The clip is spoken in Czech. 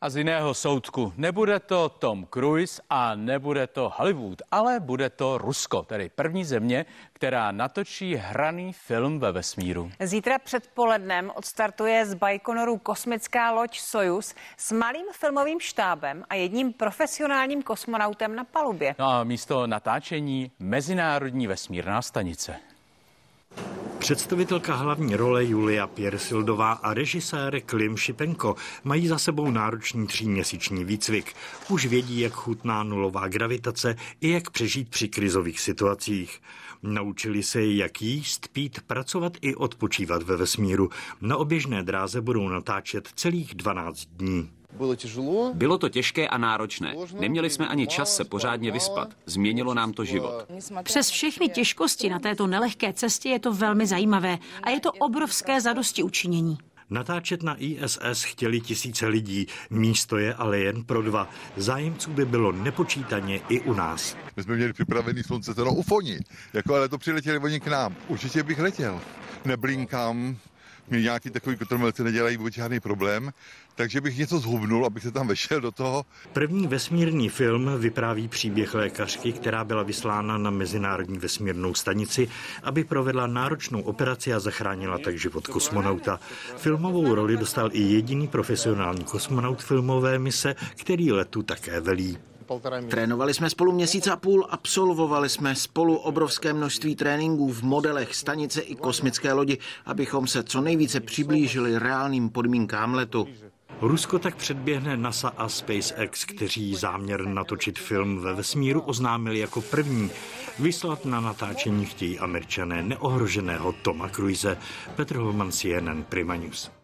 A z jiného soudku. Nebude to Tom Cruise a nebude to Hollywood, ale bude to Rusko, tedy první země, která natočí hraný film ve vesmíru. Zítra předpolednem odstartuje z Bajkonoru kosmická loď Sojus s malým filmovým štábem a jedním profesionálním kosmonautem na palubě. No a místo natáčení Mezinárodní vesmírná stanice. Představitelka hlavní role Julia Piersildová a režisér Klim Šipenko mají za sebou náročný tříměsíční výcvik. Už vědí, jak chutná nulová gravitace i jak přežít při krizových situacích. Naučili se, jak jíst, pít, pracovat i odpočívat ve vesmíru. Na oběžné dráze budou natáčet celých 12 dní. Bylo to těžké a náročné. Neměli jsme ani čas se pořádně vyspat. Změnilo nám to život. Přes všechny těžkosti na této nelehké cestě je to velmi zajímavé a je to obrovské zadosti učinění. Natáčet na ISS chtěli tisíce lidí, místo je ale jen pro dva. Zájemců by bylo nepočítaně i u nás. My jsme měli připravený slunce to u Foni, jako ale to přiletěli oni k nám. Určitě bych letěl. Neblinkám, mi nějaký takový kotrmelci nedělají vůbec žádný problém, takže bych něco zhubnul, abych se tam vešel do toho. První vesmírný film vypráví příběh lékařky, která byla vyslána na Mezinárodní vesmírnou stanici, aby provedla náročnou operaci a zachránila tak život kosmonauta. Filmovou roli dostal i jediný profesionální kosmonaut filmové mise, který letu také velí. Trénovali jsme spolu měsíc a půl, absolvovali jsme spolu obrovské množství tréninků v modelech stanice i kosmické lodi, abychom se co nejvíce přiblížili reálným podmínkám letu. Rusko tak předběhne NASA a SpaceX, kteří záměr natočit film ve vesmíru oznámili jako první. Vyslat na natáčení chtějí američané neohroženého Toma Cruise. Petr Holman, CNN Prima News.